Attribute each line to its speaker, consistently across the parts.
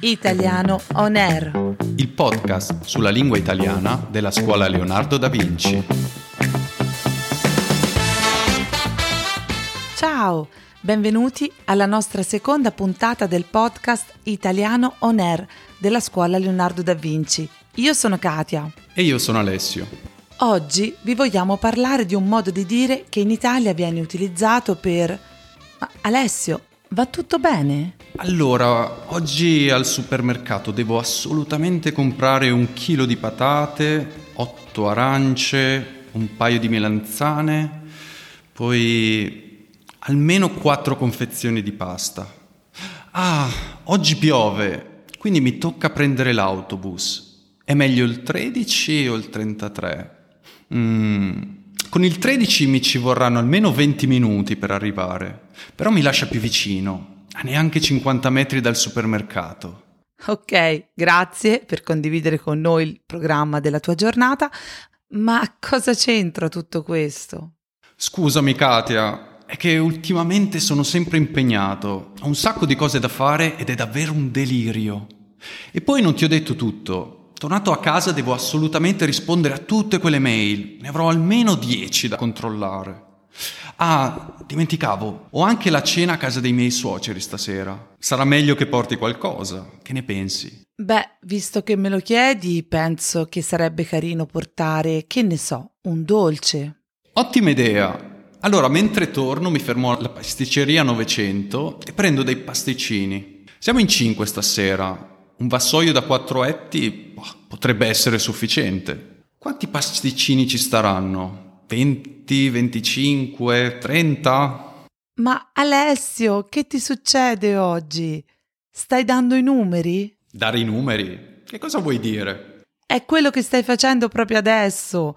Speaker 1: Italiano On Air.
Speaker 2: il podcast sulla lingua italiana della scuola Leonardo da Vinci.
Speaker 1: Ciao, benvenuti alla nostra seconda puntata del podcast Italiano On Air della scuola Leonardo da Vinci. Io sono Katia.
Speaker 2: E io sono Alessio.
Speaker 1: Oggi vi vogliamo parlare di un modo di dire che in Italia viene utilizzato per... Ma Alessio, va tutto bene?
Speaker 2: Allora, oggi al supermercato devo assolutamente comprare un chilo di patate, otto arance, un paio di melanzane, poi almeno quattro confezioni di pasta. Ah, oggi piove, quindi mi tocca prendere l'autobus. È meglio il 13 o il 33? Mm, con il 13 mi ci vorranno almeno 20 minuti per arrivare, però mi lascia più vicino, a neanche 50 metri dal supermercato.
Speaker 1: Ok, grazie per condividere con noi il programma della tua giornata, ma cosa c'entra tutto questo?
Speaker 2: Scusami Katia, è che ultimamente sono sempre impegnato, ho un sacco di cose da fare ed è davvero un delirio. E poi non ti ho detto tutto. Tornato a casa devo assolutamente rispondere a tutte quelle mail, ne avrò almeno 10 da controllare. Ah, dimenticavo, ho anche la cena a casa dei miei suoceri stasera. Sarà meglio che porti qualcosa. Che ne pensi?
Speaker 1: Beh, visto che me lo chiedi, penso che sarebbe carino portare, che ne so, un dolce.
Speaker 2: Ottima idea. Allora, mentre torno, mi fermo alla pasticceria 900 e prendo dei pasticcini. Siamo in cinque stasera. Un vassoio da quattro etti boh, potrebbe essere sufficiente. Quanti pasticcini ci staranno? 20, 25, 30?
Speaker 1: Ma Alessio, che ti succede oggi? Stai dando i numeri?
Speaker 2: Dare i numeri? Che cosa vuoi dire?
Speaker 1: È quello che stai facendo proprio adesso.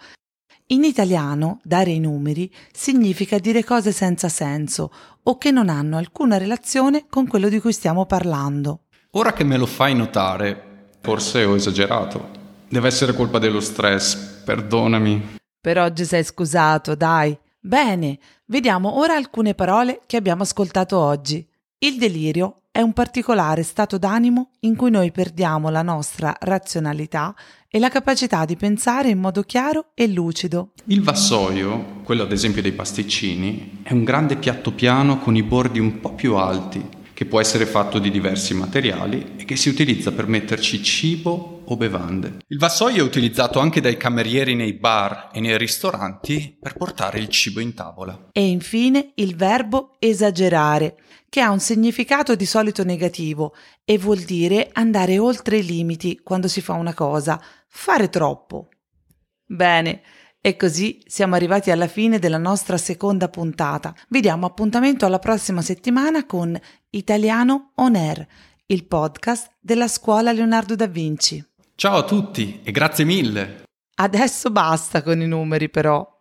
Speaker 1: In italiano, dare i numeri significa dire cose senza senso o che non hanno alcuna relazione con quello di cui stiamo parlando.
Speaker 2: Ora che me lo fai notare, forse ho esagerato. Deve essere colpa dello stress, perdonami.
Speaker 1: Per oggi sei scusato, dai. Bene, vediamo ora alcune parole che abbiamo ascoltato oggi. Il delirio è un particolare stato d'animo in cui noi perdiamo la nostra razionalità e la capacità di pensare in modo chiaro e lucido.
Speaker 2: Il vassoio, quello ad esempio dei pasticcini, è un grande piatto piano con i bordi un po' più alti, che può essere fatto di diversi materiali e che si utilizza per metterci cibo o bevande. Il vassoio è utilizzato anche dai camerieri nei bar e nei ristoranti per portare il cibo in tavola.
Speaker 1: E infine il verbo esagerare, che ha un significato di solito negativo e vuol dire andare oltre i limiti quando si fa una cosa, fare troppo. Bene, e così siamo arrivati alla fine della nostra seconda puntata. Vi diamo appuntamento alla prossima settimana con Italiano On Air, il podcast della scuola Leonardo da Vinci.
Speaker 2: Ciao a tutti e grazie mille!
Speaker 1: Adesso basta con i numeri però.